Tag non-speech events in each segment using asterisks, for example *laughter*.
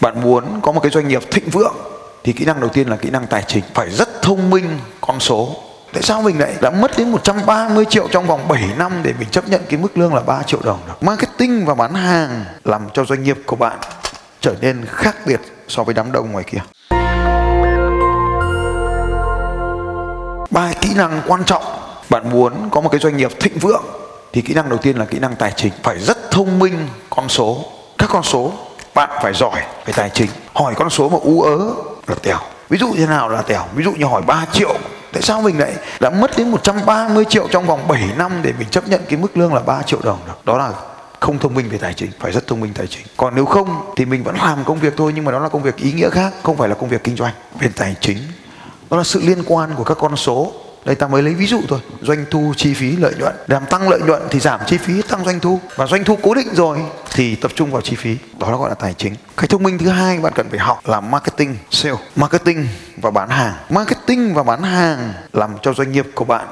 bạn muốn có một cái doanh nghiệp thịnh vượng thì kỹ năng đầu tiên là kỹ năng tài chính. Phải rất thông minh con số. Tại sao mình lại đã mất đến 130 triệu trong vòng 7 năm để mình chấp nhận cái mức lương là 3 triệu đồng được? Marketing và bán hàng làm cho doanh nghiệp của bạn trở nên khác biệt so với đám đông ngoài kia. Ba kỹ năng quan trọng. Bạn muốn có một cái doanh nghiệp thịnh vượng thì kỹ năng đầu tiên là kỹ năng tài chính. Phải rất thông minh con số. Các con số bạn phải giỏi về tài chính. Hỏi con số mà ú ớ là tèo. Ví dụ như nào là tèo? Ví dụ như hỏi 3 triệu. Tại sao mình lại đã mất đến 130 triệu trong vòng 7 năm để mình chấp nhận cái mức lương là 3 triệu đồng được? Đó là không thông minh về tài chính, phải rất thông minh tài chính. Còn nếu không thì mình vẫn làm công việc thôi, nhưng mà đó là công việc ý nghĩa khác, không phải là công việc kinh doanh. Về tài chính đó là sự liên quan của các con số đây, ta mới lấy ví dụ thôi. Doanh thu, chi phí, lợi nhuận. Để làm tăng lợi nhuận thì giảm chi phí, tăng doanh thu. Và doanh thu cố định rồi thì tập trung vào chi phí. Đó là gọi là tài chính. Cái thông minh thứ hai bạn cần phải học là marketing, sale. Marketing và bán hàng. Marketing và bán hàng làm cho doanh nghiệp của bạn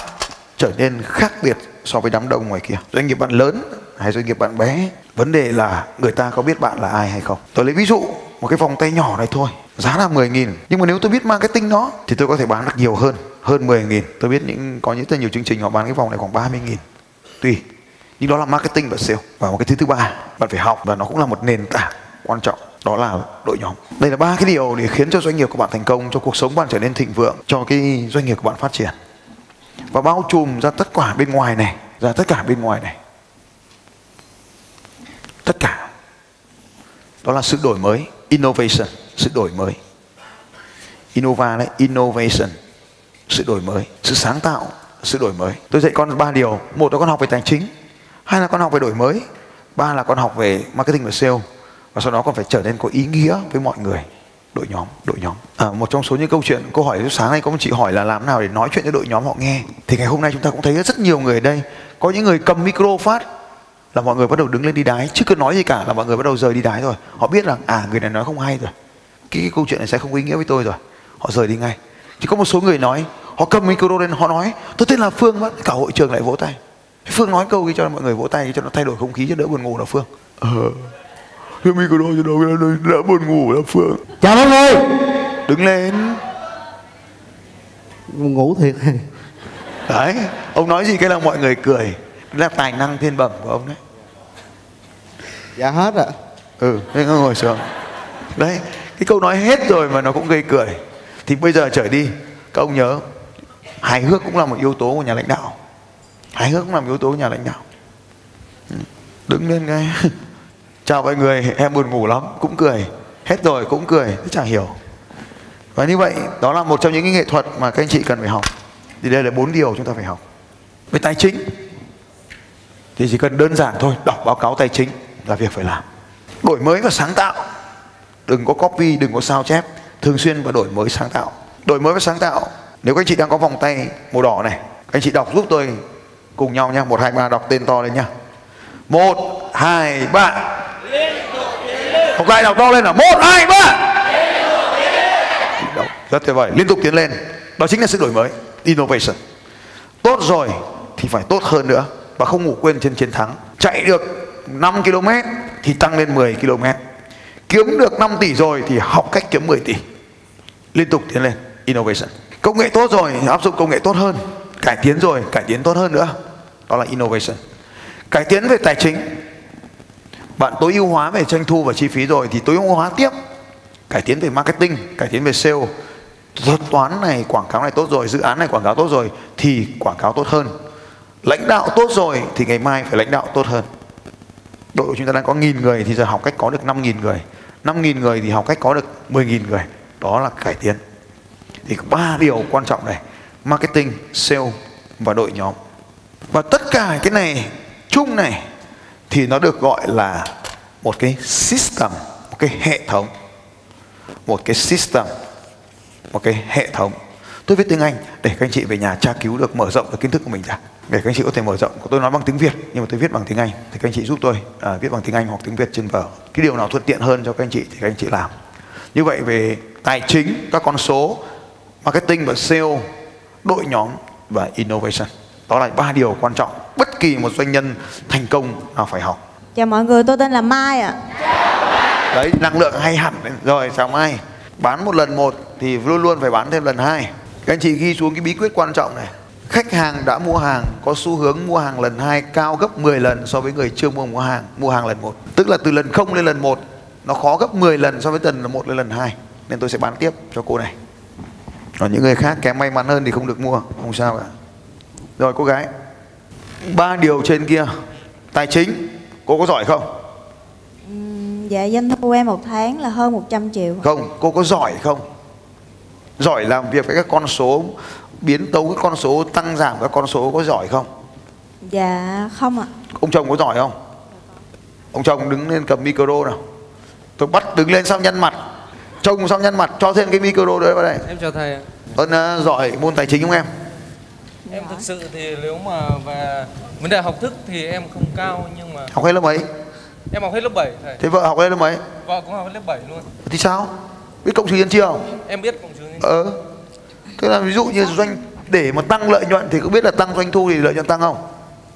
trở nên khác biệt so với đám đông ngoài kia. Doanh nghiệp bạn lớn hay doanh nghiệp bạn bé? Vấn đề là người ta có biết bạn là ai hay không? Tôi lấy ví dụ một cái vòng tay nhỏ này thôi. Giá là 10 nghìn. Nhưng mà nếu tôi biết marketing nó thì tôi có thể bán được nhiều hơn hơn 10 nghìn. Tôi biết những, có những rất nhiều chương trình họ bán cái vòng này khoảng 30 nghìn. Tùy. Nhưng đó là marketing và sale và một cái thứ thứ ba. Bạn phải học và nó cũng là một nền tảng quan trọng. Đó là đội nhóm. Đây là ba cái điều để khiến cho doanh nghiệp của bạn thành công, cho cuộc sống bạn trở nên thịnh vượng, cho cái doanh nghiệp của bạn phát triển. Và bao trùm ra tất cả bên ngoài này, ra tất cả bên ngoài này. Tất cả. Đó là sự đổi mới. Innovation. Sự đổi mới. Innova đấy, innovation sự đổi mới sự sáng tạo sự đổi mới. Tôi dạy con ba điều. Một là con học về tài chính hai là con học về đổi mới ba là con học về marketing và sale và sau đó con phải trở nên có ý nghĩa với mọi người. Đội nhóm đội nhóm. À, một trong số những câu chuyện câu hỏi sáng nay có một chị hỏi là làm nào để nói chuyện với đội nhóm họ nghe. Thì ngày hôm nay chúng ta cũng thấy rất nhiều người ở đây. Có những người cầm micro phát là mọi người bắt đầu đứng lên đi đái. Chứ cứ nói gì cả là mọi người bắt đầu rời đi đái rồi. Họ biết rằng à người này nói không hay rồi. Cái, cái câu chuyện này sẽ không có ý nghĩa với tôi rồi. Họ rời đi ngay chỉ có một số người nói họ cầm micro lên họ nói tôi tên là phương mất. Cả hội trường lại vỗ tay. Phương nói câu gì cho mọi người vỗ tay cho nó thay đổi không khí cho đỡ buồn ngủ là phương. Ờ. Cái micro cho đâu đỡ buồn ngủ là phương. Chào mọi người. Đứng lên. Ngủ thiệt. Đấy ông nói gì cái là mọi người cười. Đấy là tài năng thiên bẩm của ông đấy. Dạ hết ạ. Ừ thế ngồi ngồi xuống. Đấy cái câu nói hết rồi mà nó cũng gây cười thì bây giờ trở đi, các ông nhớ, hài hước cũng là một yếu tố của nhà lãnh đạo. Hài hước cũng là một yếu tố của nhà lãnh đạo. Ừ, đứng lên ngay *laughs* chào mọi người, em buồn ngủ lắm, cũng cười. Hết rồi, cũng cười chẳng hiểu. Và như vậy, đó là một trong những cái nghệ thuật mà các anh chị cần phải học. Thì đây là bốn điều chúng ta phải học. Về tài chính, thì chỉ cần đơn giản thôi, đọc báo cáo tài chính là việc phải làm. Đổi mới và sáng tạo. Đừng có copy, đừng có sao chép thường xuyên và đổi mới sáng tạo. Đổi mới và sáng tạo, nếu các anh chị đang có vòng tay màu đỏ này anh chị đọc giúp tôi cùng nhau nha. Một, hai, ba, đọc tên to lên nha. Một, hai, ba. Học lại đọc to lên là một, hai, ba. Rất tuyệt vời. Liên tục tiến lên. Đó chính là sự đổi mới. Innovation. Tốt rồi thì phải tốt hơn nữa và không ngủ quên trên chiến thắng. Chạy được 5 km thì tăng lên 10 km kiếm được 5 tỷ rồi thì học cách kiếm 10 tỷ. Liên tục tiến lên, innovation. Công nghệ tốt rồi, áp dụng công nghệ tốt hơn. Cải tiến rồi, cải tiến tốt hơn nữa. Đó là innovation. Cải tiến về tài chính. Bạn tối ưu hóa về doanh thu và chi phí rồi thì tối ưu hóa tiếp. Cải tiến về marketing, cải tiến về sale. Thuật toán này, quảng cáo này tốt rồi, dự án này quảng cáo tốt rồi thì quảng cáo tốt hơn. Lãnh đạo tốt rồi thì ngày mai phải lãnh đạo tốt hơn đội của chúng ta đang có nghìn người thì giờ học cách có được năm nghìn người. năm nghìn người thì học cách có được mười nghìn người. Đó là cải tiến. Thì có ba điều quan trọng này. Marketing, sale và đội nhóm. Và tất cả cái này chung này thì nó được gọi là một cái system, một cái hệ thống. Một cái system, một cái hệ thống. Tôi viết tiếng anh để các anh chị về nhà tra cứu được, mở rộng cái kiến thức của mình ra để các anh chị có thể mở rộng tôi nói bằng tiếng việt nhưng mà tôi viết bằng tiếng anh thì các anh chị giúp tôi à, viết bằng tiếng anh hoặc tiếng việt trên vở cái điều nào thuận tiện hơn cho các anh chị thì các anh chị làm. Như vậy về tài chính các con số marketing và sale đội nhóm và innovation. Đó là ba điều quan trọng. Bất kỳ một doanh nhân thành công nào phải học. Chào mọi người, tôi tên là Mai ạ. đấy năng lượng hay hẳn. Đấy. rồi chào mai. Bán một lần một thì luôn luôn phải bán thêm lần hai. Các anh chị ghi xuống cái bí quyết quan trọng này khách hàng đã mua hàng có xu hướng mua hàng lần hai cao gấp 10 lần so với người chưa mua mua hàng mua hàng lần một. Tức là từ lần không lên lần một nó khó gấp 10 lần so với lần là một lên lần hai. Nên tôi sẽ bán tiếp cho cô này. Còn những người khác kém may mắn hơn thì không được mua không sao cả. Rồi cô gái. Ba điều trên kia. Tài chính cô có giỏi không? Dạ doanh thu em một tháng là hơn 100 triệu. Không cô có giỏi không? Giỏi làm việc với các con số biến tấu các con số tăng giảm các con số có giỏi không? Dạ không ạ. Ông chồng có giỏi không? Ông chồng đứng lên cầm micro nào. Tôi bắt đứng lên xong nhăn mặt. Trông xong nhăn mặt cho thêm cái micro đấy vào đây. Em chào thầy ạ. ơn uh, giỏi môn tài chính không em? Em thực sự thì nếu mà về vấn đề học thức thì em không cao nhưng mà học hết lớp mấy? Em học hết lớp 7 thầy. Thế vợ học hết lớp mấy? Vợ cũng học hết lớp 7 luôn. Thì sao? Biết cộng trừ nhân chia không em biết cộng trừ nhân ờ thế là ví dụ như doanh để mà tăng lợi nhuận thì có biết là tăng doanh thu thì lợi nhuận tăng không?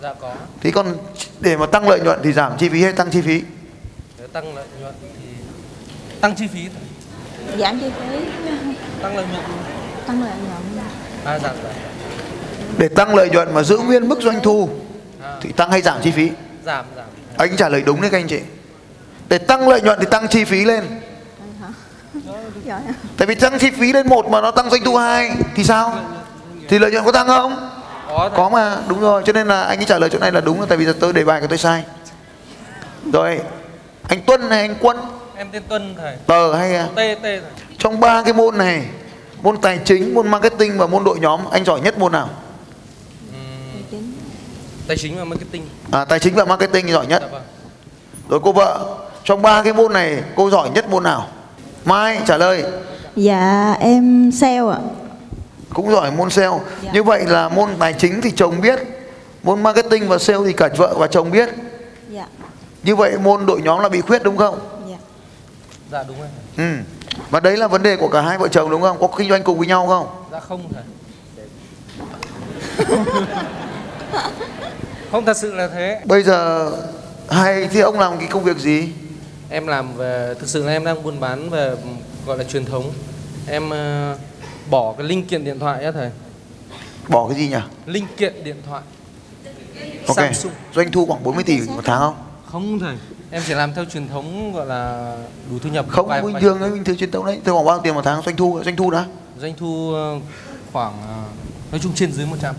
Dạ có. Thì còn để mà tăng lợi nhuận thì giảm chi phí hay tăng chi phí? Để tăng lợi nhuận thì tăng chi phí. Giảm chi phí. Tăng lợi nhuận. Tăng lợi nhuận. À giảm giảm để tăng lợi nhuận mà giữ nguyên mức doanh thu à, thì tăng hay giảm chi phí? Giảm giảm. Anh trả lời đúng đấy các anh chị. Để tăng lợi nhuận thì tăng chi phí lên. Tại vì tăng chi phí lên một mà nó tăng doanh thu hai thì sao? Thì lợi nhuận có tăng không? Có mà đúng rồi. Cho nên là anh ấy trả lời chỗ này là đúng tại vì giờ tôi đề bài của tôi sai. Rồi anh Tuân hay anh Quân. Em tên Tuân thầy. Tờ hay à? T T thầy. Trong ba cái môn này môn tài chính môn marketing và môn đội nhóm anh giỏi nhất môn nào? Ừm, Tài chính. tài chính và marketing. À, tài chính và marketing giỏi nhất. Dạ vâng. Rồi cô vợ trong ba cái môn này cô giỏi nhất môn nào mai trả lời. Dạ em sale ạ. Cũng giỏi môn sale. Dạ. như vậy là môn tài chính thì chồng biết môn marketing và sale thì cả vợ và chồng biết. Dạ. Như vậy môn đội nhóm là bị khuyết đúng không? Dạ. Dạ đúng rồi. Ừ. Và đấy là vấn đề của cả hai vợ chồng đúng không? Có kinh doanh cùng với nhau không? Dạ không thầy *laughs* không thật sự là thế. Bây giờ hai thì ông làm cái công việc gì em làm về thực sự là em đang buôn bán về gọi là truyền thống. Em ờ, bỏ cái linh kiện điện thoại á thầy. Bỏ cái gì nhỉ? Linh kiện điện thoại. Ok Samsung. doanh thu khoảng 40 tỷ một tháng không? Không thầy em chỉ làm theo truyền thống gọi là đủ thu nhập. Không vài- bình thường đấy bình thường truyền thống đấy. Tôi khoảng bao nhiêu tiền một tháng? Doanh thu doanh thu đã. Doanh thu ờ, khoảng ờ, nói chung trên dưới 100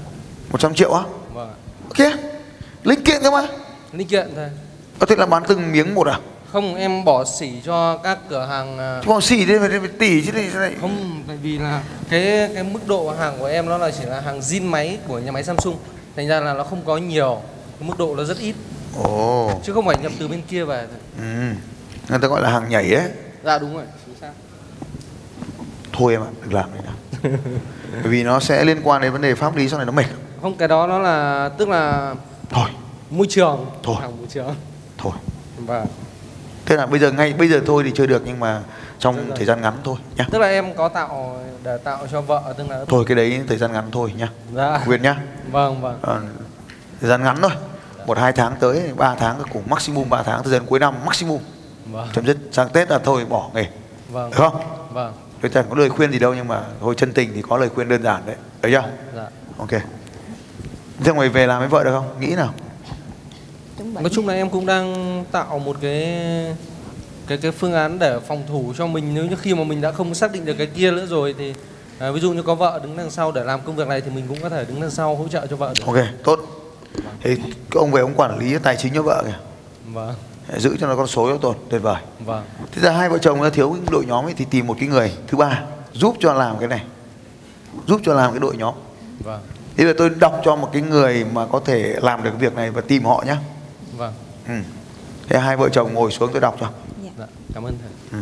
100 triệu á? Vâng kia linh kiện cơ mà. Linh kiện thầy. Có thể là bán từng miếng một à không em bỏ xỉ cho các cửa hàng chứ còn xỉ đi phải phải tỷ chứ này này. Không tại vì là cái cái mức độ hàng của em nó là chỉ là hàng zin máy của nhà máy Samsung. Thành ra là nó không có nhiều cái mức độ nó rất ít. Ồ. Chứ không phải nhập từ bên kia về ừ. người ta gọi là hàng nhảy ấy. Dạ đúng rồi chính xác. Thôi em ạ đừng làm này nào. Bởi vì nó sẽ liên quan đến vấn đề pháp lý sau này nó mệt. Không cái đó nó là tức là thôi. môi trường Thôi. hàng môi trường. Thôi. Và thế là bây giờ ngay bây giờ thôi thì chưa được nhưng mà trong rồi. thời gian ngắn thôi nhá. Tức là em có tạo để tạo cho vợ tức là thôi cái đấy thời gian ngắn thôi nhá. Dạ. Quyền nhá. Vâng vâng. Ờ, thời gian ngắn thôi. Một hai tháng tới ba tháng là cùng maximum 3 tháng thời gian cuối năm maximum. Vâng. Chấm dứt sang tết là thôi bỏ nghề. Vâng. Được không? Vâng. Tôi chẳng có lời khuyên gì đâu nhưng mà thôi chân tình thì có lời khuyên đơn giản đấy. Được chưa? Dạ. Ok. Thế mày về làm với vợ được không? Nghĩ nào Chuẩn bị nói chung là em cũng đang tạo một cái cái cái phương án để phòng thủ cho mình. Nếu như khi mà mình đã không xác định được cái kia nữa rồi thì à, ví dụ như có vợ đứng đằng sau để làm công việc này thì mình cũng có thể đứng đằng sau hỗ trợ cho vợ được. Ok tốt. Thì ông về ông quản lý tài chính cho vợ kìa. Vâng. Giữ cho nó con số cho tồn tuyệt vời. Vâng. Thế ra hai vợ chồng nó thiếu đội nhóm ấy thì tìm một cái người. Thứ ba giúp cho làm cái này. Giúp cho làm cái đội nhóm. Vâng. Thế là tôi đọc cho một cái người mà có thể làm được cái việc này và tìm họ nhé vâng. Ừ. thế hai vợ chồng ngồi xuống tôi đọc cho. Dạ. Cảm ơn thầy.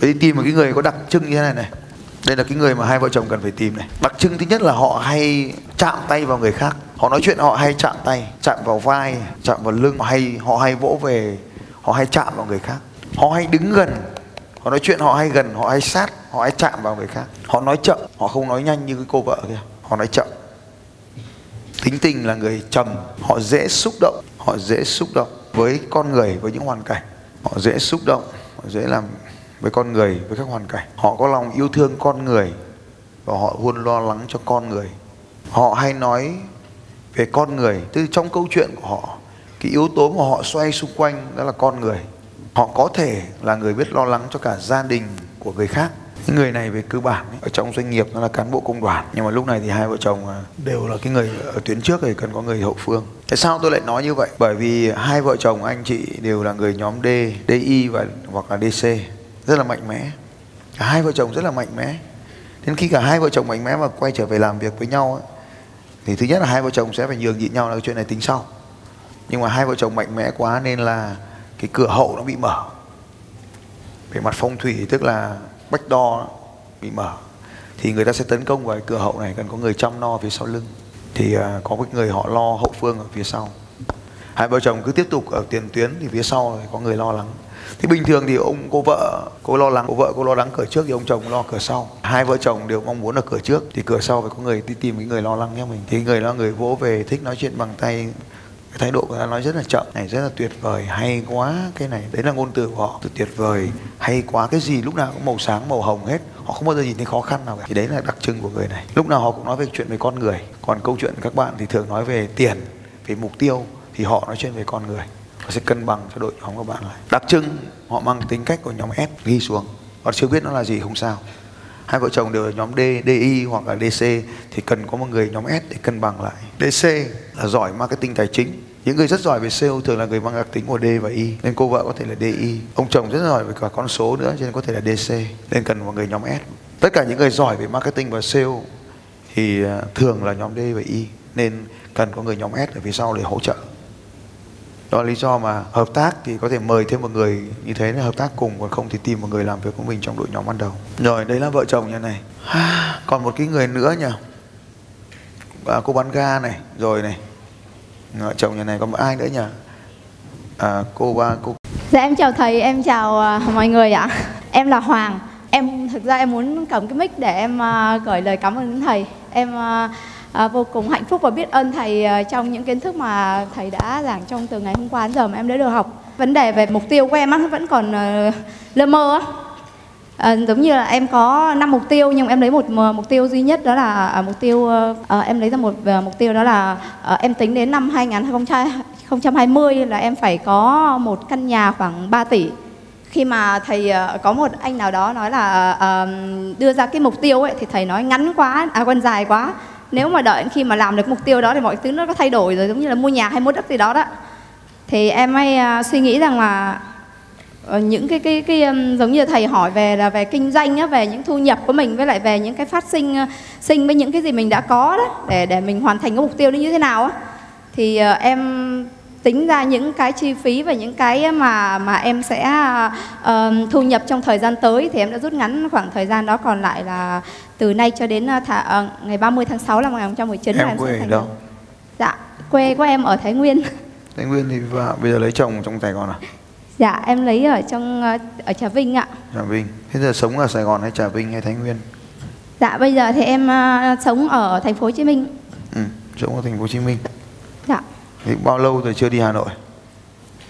Vậy thì tìm một cái người có đặc trưng như thế này này. Đây là cái người mà hai vợ chồng cần phải tìm này. Đặc trưng thứ nhất là họ hay chạm tay vào người khác. Họ nói chuyện họ hay chạm tay chạm vào vai chạm vào lưng. Họ hay họ hay vỗ về họ hay chạm vào người khác. Họ hay đứng gần. Họ nói chuyện họ hay gần họ hay sát họ hay chạm vào người khác. Họ nói chậm họ không nói nhanh như cái cô vợ kia. Họ nói chậm tính tình là người trầm, họ dễ xúc động, họ dễ xúc động với con người, với những hoàn cảnh. Họ dễ xúc động, họ dễ làm với con người, với các hoàn cảnh. Họ có lòng yêu thương con người và họ luôn lo lắng cho con người. Họ hay nói về con người, từ trong câu chuyện của họ, cái yếu tố mà họ xoay xung quanh đó là con người. Họ có thể là người biết lo lắng cho cả gia đình của người khác cái người này về cơ bản ấy, ở trong doanh nghiệp nó là cán bộ công đoàn. Nhưng mà lúc này thì hai vợ chồng à, đều là cái người ở tuyến trước thì cần có người hậu phương. Tại sao tôi lại nói như vậy? Bởi vì hai vợ chồng anh chị đều là người nhóm D DI và hoặc là DC rất là mạnh mẽ. Cả hai vợ chồng rất là mạnh mẽ. Đến khi cả hai vợ chồng mạnh mẽ mà quay trở về làm việc với nhau ấy, thì thứ nhất là hai vợ chồng sẽ phải nhường nhịn nhau là cái chuyện này tính sau. Nhưng mà hai vợ chồng mạnh mẽ quá nên là cái cửa hậu nó bị mở. Về mặt phong thủy tức là bách đo bị mở thì người ta sẽ tấn công vào cái cửa hậu này cần có người chăm no phía sau lưng. Thì uh, có cái người họ lo hậu phương ở phía sau. Hai vợ chồng cứ tiếp tục ở tiền tuyến thì phía sau thì có người lo lắng. Thì bình thường thì ông cô vợ cô lo lắng cô vợ cô lo lắng cửa trước thì ông chồng lo cửa sau. Hai vợ chồng đều mong muốn ở cửa trước thì cửa sau phải có người đi tìm cái người lo lắng cho mình. Thì người đó người vỗ về thích nói chuyện bằng tay cái thái độ của ta nói rất là chậm này, rất là tuyệt vời, hay quá cái này. Đấy là ngôn từ của họ, từ tuyệt vời, hay quá cái gì lúc nào cũng màu sáng, màu hồng hết. Họ không bao giờ nhìn thấy khó khăn nào cả. Thì đấy là đặc trưng của người này. Lúc nào họ cũng nói về chuyện về con người. Còn câu chuyện các bạn thì thường nói về tiền, về mục tiêu, thì họ nói chuyện về con người. Họ sẽ cân bằng cho đội nhóm của bạn lại. Đặc trưng, họ mang tính cách của nhóm S ghi xuống. Họ chưa biết nó là gì, không sao hai vợ chồng đều là nhóm D, DI hoặc là DC thì cần có một người nhóm S để cân bằng lại. DC là giỏi marketing tài chính. Những người rất giỏi về sale thường là người mang đặc tính của D và I nên cô vợ có thể là DI. Ông chồng rất giỏi về cả con số nữa cho nên có thể là DC nên cần một người nhóm S. Tất cả những người giỏi về marketing và sale thì à, thường là nhóm D và I nên cần có người nhóm S ở phía sau để hỗ trợ đó là lý do mà hợp tác thì có thể mời thêm một người như thế để hợp tác cùng còn không thì tìm một người làm việc của mình trong đội nhóm ban đầu rồi đấy là vợ chồng như này *sighs* còn một cái người nữa nhỉ à, cô bán ga này rồi này vợ chồng như này còn một ai nữa nhỉ à, cô ba cô Dạ em chào thầy, em chào à, mọi người ạ. *laughs* Em là Hoàng. Em thực ra em muốn cầm cái mic để em à, gửi lời cảm ơn đến thầy. Em à, à, vô cùng hạnh phúc và biết ơn thầy ờ, trong những kiến thức mà thầy đã giảng trong từ ngày hôm qua đến giờ mà em đã được học. Vấn đề về mục tiêu của em á vẫn còn uh, lơ mơ á. À, giống như là em có 5 mục tiêu nhưng em lấy một mục tiêu duy nhất đó là à, mục tiêu à, em lấy ra một à, mục tiêu đó là à, em tính đến năm 2020 là em phải có một căn nhà khoảng 3 tỷ khi mà thầy có một anh nào đó nói là ờ, đưa ra cái mục tiêu ấy thì thầy nói ngắn quá à quên dài quá nếu mà đợi khi mà làm được mục tiêu đó thì mọi thứ nó có thay đổi rồi giống như là mua nhà hay mua đất gì đó đó. Thì em hay uh, suy nghĩ rằng là uh, những cái cái cái um, giống như thầy hỏi về là về kinh doanh á, về những thu nhập của mình với lại về những cái phát sinh uh, sinh với những cái gì mình đã có đó để để mình hoàn thành cái mục tiêu nó như thế nào á. Thì uh, em tính ra những cái chi phí và những cái mà mà em sẽ ờ, thu nhập trong thời gian tới thì em đã rút ngắn khoảng thời gian đó còn lại là từ nay cho đến ờ, thả, ờ, ngày 30 tháng 6 năm 2019 là em em quê ở đâu. Dạ, quê của em ở Thái Nguyên. *laughs* Thái Nguyên thì vợ bây giờ lấy chồng trong Sài Gòn à Dạ, em lấy ở trong ờ, ở Trà Vinh ạ. Trà Vinh thế giờ sống ở Sài Gòn hay Trà Vinh hay Thái Nguyên Dạ, bây giờ thì em ờ, sống ở thành phố Hồ Chí Minh. ừ, sống ở thành phố Hồ Chí Minh Dạ. Thì bao lâu rồi chưa đi Hà Nội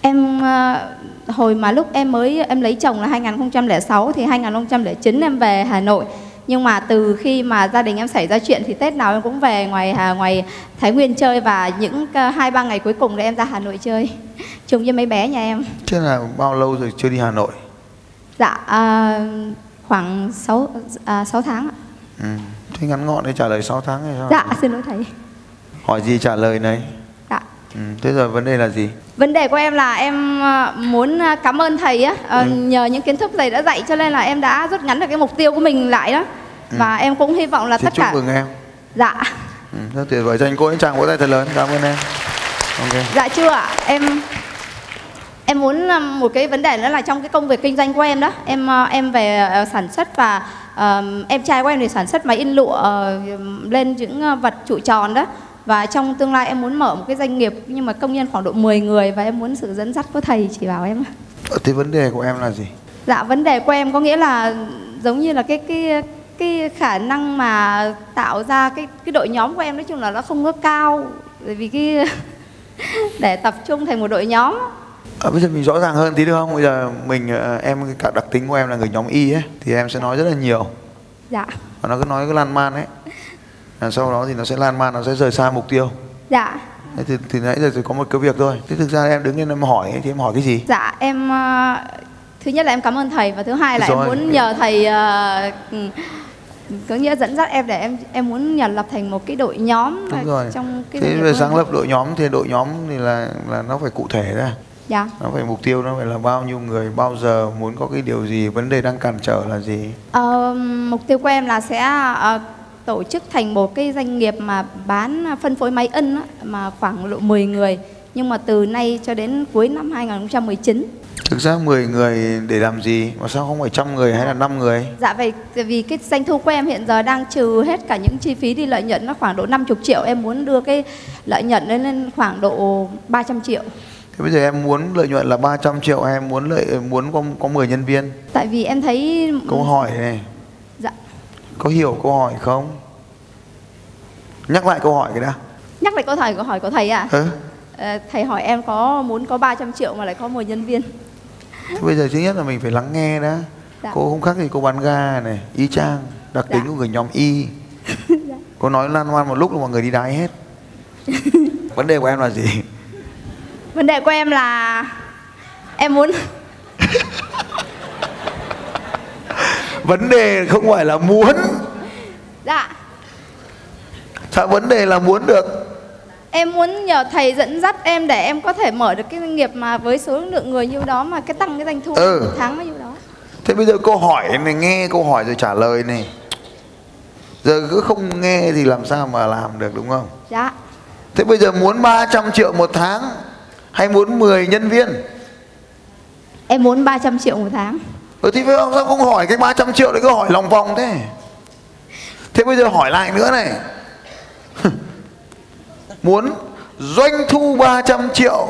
Em ờ, hồi mà lúc em mới em lấy chồng là 2006 thì 2009 em về Hà Nội. Nhưng mà từ khi mà gia đình em xảy ra chuyện thì Tết nào em cũng về ngoài Hà ngoài Thái Nguyên chơi và những ờ, hai ba ngày cuối cùng thì em ra Hà Nội chơi *laughs* chung với mấy bé nhà em. thế là bao lâu rồi chưa đi Hà Nội Dạ à, khoảng 6 à, 6 tháng ạ. ừ. thế ngắn gọn để trả lời 6 tháng hay sao Dạ xin lỗi thầy. hỏi gì trả lời này. Ừ. thế giờ vấn đề là gì Vấn đề của em là em ờ, muốn ờ, cảm ơn thầy á, Ờ, Ừ. nhờ những kiến thức thầy đã dạy cho nên là em đã rút ngắn được cái mục tiêu của mình lại đó. Và em cũng hy vọng là thì tất chúc cả mừng em Dạ. ừ. rất tuyệt vời dành cô ấy chàng vỗ tay thật lớn cảm ơn em ok Dạ chưa ạ. Em em muốn một cái vấn đề nữa là trong cái công việc kinh doanh của em đó, em em về sản xuất và ờ, em trai của em thì sản xuất máy in lụa ờ, lên những vật trụ tròn đó. Và trong tương lai em muốn mở một cái doanh nghiệp nhưng mà công nhân khoảng độ 10 người và em muốn sự dẫn dắt của thầy chỉ bảo em. Ờ, thế vấn đề của em là gì Dạ vấn đề của em có nghĩa là giống như là cái cái cái khả năng mà tạo ra cái cái đội nhóm của em nói chung là nó không có cao bởi vì cái *laughs* để tập trung thành một đội nhóm À, bây giờ mình rõ ràng hơn tí được không? Bây giờ mình ờ, em cả đặc tính của em là người nhóm Y ấy thì em sẽ nói rất là nhiều Dạ. và nó cứ nói cứ lan man ấy. À, sau đó thì nó sẽ lan man, nó sẽ rời xa mục tiêu. Dạ. Thế thì, thì nãy giờ chỉ có một cái việc thôi. Thế thực ra em đứng lên em hỏi thì em hỏi cái gì? Dạ em ờ, thứ nhất là em cảm ơn thầy và thứ hai là Rồi. em muốn nhờ thầy ừ, có nghĩa dẫn dắt em để em em muốn nhờ lập thành một cái đội nhóm Đúng rồi. trong cái Thế về sáng lập đội nhóm thì đội nhóm thì là là nó phải cụ thể ra. Dạ. Nó phải mục tiêu nó phải là bao nhiêu người, bao giờ muốn có cái điều gì, vấn đề đang cản trở là gì. Ờ, mục tiêu của em là sẽ ờ, tổ chức thành một cái doanh nghiệp mà bán phân phối máy in á, mà khoảng độ 10 người. Nhưng mà từ nay cho đến cuối năm 2019 Thực ra 10 người để làm gì? Mà sao không phải trăm người hay là 5 người? Dạ vậy vì cái doanh thu của em hiện giờ đang trừ hết cả những chi phí đi lợi nhuận nó khoảng độ 50 triệu. Em muốn đưa cái lợi nhuận lên lên khoảng độ 300 triệu. Thế bây giờ em muốn lợi nhuận là 300 triệu hay em muốn lợi muốn có có 10 nhân viên? tại vì em thấy Câu hỏi này, có hiểu câu hỏi không? Nhắc lại câu hỏi cái đã. nhắc lại câu hỏi câu hỏi của thầy à Ừ. Ờ, thầy hỏi em có muốn có 300 triệu mà lại có 10 nhân viên Thế bây giờ thứ nhất là mình phải lắng nghe đã. Dạ. Cô không khác gì cô bán ga này, y chang, đặc tính Dạ. của người nhóm Y. *laughs* Cô nói lan man một lúc là mọi người đi đái hết. *laughs* Vấn đề của em là gì? vấn đề của em là em muốn *laughs* Vấn đề không phải là muốn, dạ sao vấn đề là muốn được. em muốn nhờ thầy dẫn dắt em để em có thể mở được cái doanh nghiệp mà với số lượng người như đó mà cái tăng cái doanh thu Ừ. tháng như đó Thế bây giờ câu hỏi này nghe câu hỏi rồi trả lời này. Giờ cứ không nghe thì làm sao mà làm được đúng không? dạ Thế bây giờ muốn 300 triệu một tháng hay muốn 10 nhân viên? em muốn 300 triệu một tháng Ừ thì không sao không hỏi cái 300 triệu đấy cứ hỏi lòng vòng thế. Thế bây giờ hỏi lại nữa này. *laughs* muốn doanh thu 300 triệu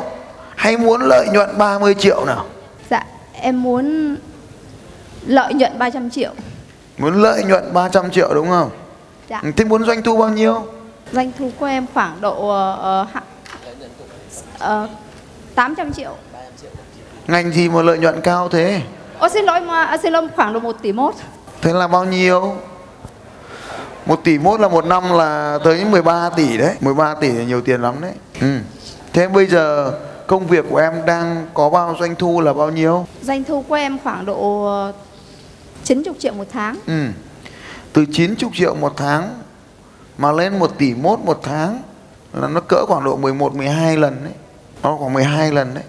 hay muốn lợi nhuận 30 triệu nào? Dạ, em muốn lợi nhuận 300 triệu. Muốn lợi nhuận 300 triệu đúng không? Dạ, Thế muốn doanh thu bao nhiêu? doanh thu của em khoảng độ ờ, hạ- ờ, 800 triệu. Ngành gì mà lợi nhuận cao thế? Ô xin lỗi mà à, xin lỗi khoảng độ 1 tỷ mốt. Thế là bao nhiêu? Một tỷ mốt là một năm là tới 13 tỷ đấy 13 tỷ là nhiều tiền lắm đấy ừ. Thế bây giờ công việc của em đang có bao doanh thu là bao nhiêu? Doanh thu của em khoảng độ ờ, 90 triệu một tháng. Ừ. Từ 90 triệu một tháng mà lên 1 tỷ mốt một tháng là nó cỡ khoảng độ 11 12 lần đấy. Nó khoảng 12 lần đấy.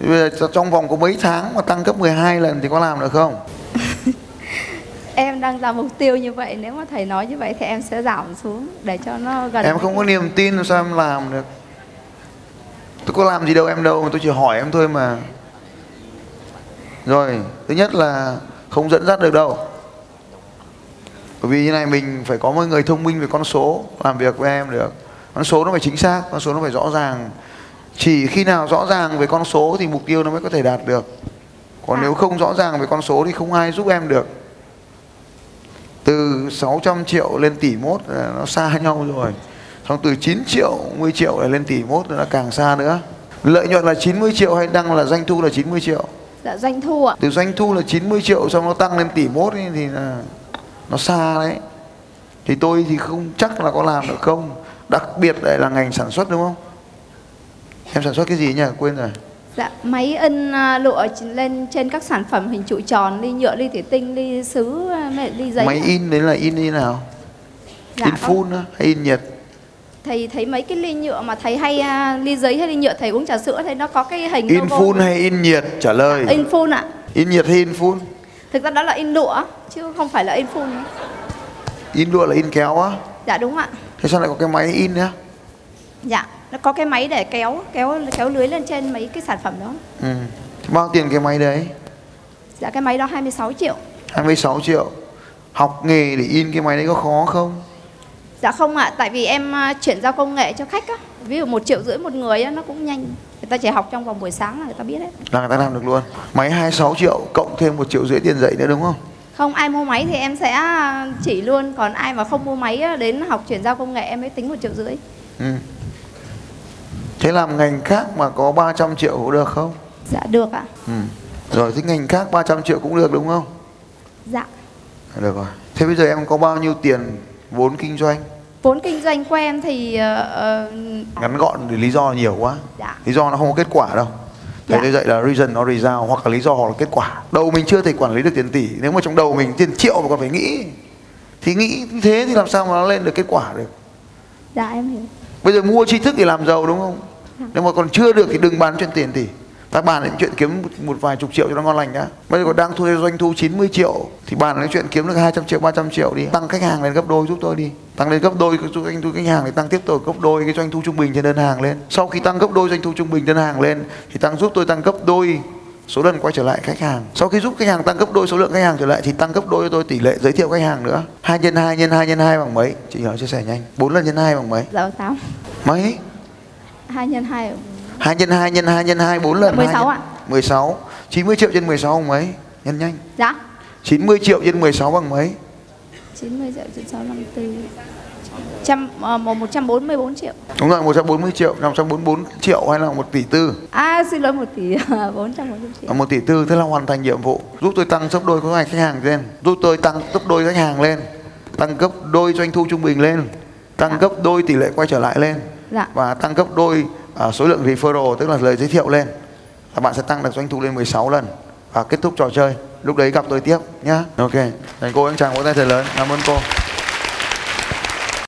Thế Bây giờ trong vòng có mấy tháng mà tăng cấp 12 lần thì có làm được không? *laughs* Em đang ra mục tiêu như vậy, nếu mà thầy nói như vậy thì em sẽ giảm xuống để cho nó gần. Em không có niềm tin làm sao em làm được Tôi có làm gì đâu em đâu Tôi chỉ hỏi em thôi mà Rồi Thứ nhất là không dẫn dắt được đâu Bởi vì như này mình phải có một người thông minh về con số Làm việc với em được Con số nó phải chính xác Con số nó phải rõ ràng Chỉ khi nào rõ ràng về con số Thì mục tiêu nó mới có thể đạt được. Còn À. nếu không rõ ràng về con số Thì không ai giúp em được. Từ 600 triệu lên tỷ mốt là nó xa *laughs* nhau rồi. Xong từ 9 triệu 10 triệu lại lên tỷ mốt là càng xa nữa. Lợi nhuận là 90 triệu hay đăng là doanh thu là 90 triệu? Dạ doanh thu ạ. từ doanh thu là 90 triệu xong nó tăng lên tỷ mốt ấy, thì là nó xa đấy. Thì tôi thì không chắc là có làm được không. Đặc biệt lại là ngành sản xuất đúng không em sản xuất cái gì nhỉ quên rồi Dạ, máy in à, lụa lên trên các sản phẩm hình trụ tròn, ly nhựa, ly thủy tinh, ly sứ, à, mẹ- ly giấy. máy in đấy là in như nào Dạ, in phun á, hay in nhiệt Thầy thấy mấy cái ly nhựa mà thầy hay à, ly giấy hay ly nhựa thầy uống trà sữa thấy nó có cái hình in logo. phun hay in nhiệt trả lời In phun ạ. in nhiệt hay in phun Thực ra đó là in lụa chứ không phải là in phun. in lụa là in kéo á Dạ đúng ạ. thế sao lại có cái máy in nữa Dạ, nó có cái máy để kéo kéo kéo lưới lên trên mấy cái sản phẩm đó. ừ. Bao tiền cái máy đấy Dạ cái máy đó 26 triệu. 26 triệu học nghề để in cái máy đấy có khó không Dạ không ạ, tại vì em à, chuyển giao công nghệ cho khách á. Ví dụ một triệu rưỡi một người á, nó cũng nhanh. Người ta chỉ học trong vòng buổi sáng là người ta biết hết. là người ta làm được luôn máy 26 triệu cộng thêm một triệu rưỡi tiền dạy nữa đúng không Không ai mua máy thì em sẽ chỉ luôn Còn ai mà không mua máy đến học chuyển giao công nghệ em mới tính một triệu rưỡi ừ. Thế làm ngành khác mà có 300 triệu có được không Dạ được ạ. ừ. rồi thế ngành khác 300 triệu cũng được đúng không Dạ. được rồi thế bây giờ em có bao nhiêu tiền vốn kinh doanh Vốn kinh doanh của em thì ờ, ngắn gọn thì lý do nhiều quá dạ. lý do nó không có kết quả đâu thầy Dạ. tôi dạy là reason or result hoặc là lý do hoặc là kết quả đầu mình chưa thể quản lý được tiền tỷ nếu mà trong đầu mình tiền triệu mà còn phải nghĩ thì nghĩ thế thì làm sao mà nó lên được kết quả được Dạ em hiểu. bây giờ mua tri thức thì làm giàu đúng không nếu mà còn chưa được thì đừng bán chuyện tiền tỷ các bạn đến chuyện kiếm một, vài chục triệu cho nó ngon lành đã bây giờ còn đang thuê doanh thu 90 triệu thì bạn nói chuyện kiếm được 200 triệu 300 triệu đi. Tăng khách hàng lên gấp đôi giúp tôi đi. Tăng lên gấp đôi cái doanh thu khách hàng thì tăng tiếp tục gấp đôi cái doanh thu trung bình trên đơn hàng lên. Sau khi tăng gấp đôi doanh thu trung bình đơn hàng lên thì tăng giúp tôi tăng gấp đôi số lần quay trở lại khách hàng. Sau khi giúp khách hàng tăng gấp đôi số lượng khách hàng trở lại thì tăng gấp đôi cho tôi tỷ lệ giới thiệu khách hàng nữa. 2 nhân 2 nhân 2 nhân 2 bằng mấy? Chị hỏi chia sẻ nhanh. 4 lần nhân 2 bằng mấy? Dạ 8. mấy 2 nhân 2 2 nhân 2 nhân 2 nhân 2 4 lần 16 2 ạ. 16 90 triệu trên 16 bằng mấy nhân nhanh Dạ. 90 triệu trên 16 bằng mấy 90 triệu trên 654. Trăm, ờ, một 144 triệu. đúng rồi 140 triệu 544 triệu hay là 1 tỷ tư À xin lỗi 1 tỷ *laughs* 440 triệu. à, 1 tỷ tư thế là hoàn thành nhiệm vụ giúp tôi tăng gấp đôi khách hàng lên giúp tôi tăng gấp đôi khách hàng lên tăng gấp đôi doanh thu trung bình lên tăng gấp đôi tỷ lệ quay trở lại lên Dạ. và tăng gấp đôi à, số lượng referral tức là lời giới thiệu lên là bạn sẽ tăng được doanh thu lên 16 lần và kết thúc trò chơi lúc đấy gặp tôi tiếp nhá ok dành cô anh chàng vỗ tay thật lớn cảm ơn cô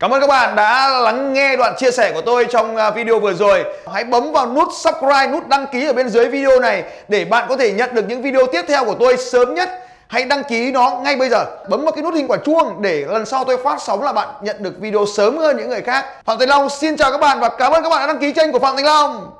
Cảm ơn các bạn đã lắng nghe đoạn chia sẻ của tôi trong à, video vừa rồi. Hãy bấm vào nút subscribe, nút đăng ký ở bên dưới video này để bạn có thể nhận được những video tiếp theo của tôi sớm nhất. Hãy đăng ký nó ngay bây giờ. Bấm vào cái nút hình quả chuông để lần sau tôi phát sóng là bạn nhận được video sớm hơn những người khác. Phạm Thành Long xin chào các bạn và cảm ơn các bạn đã đăng ký kênh của Phạm Thành Long.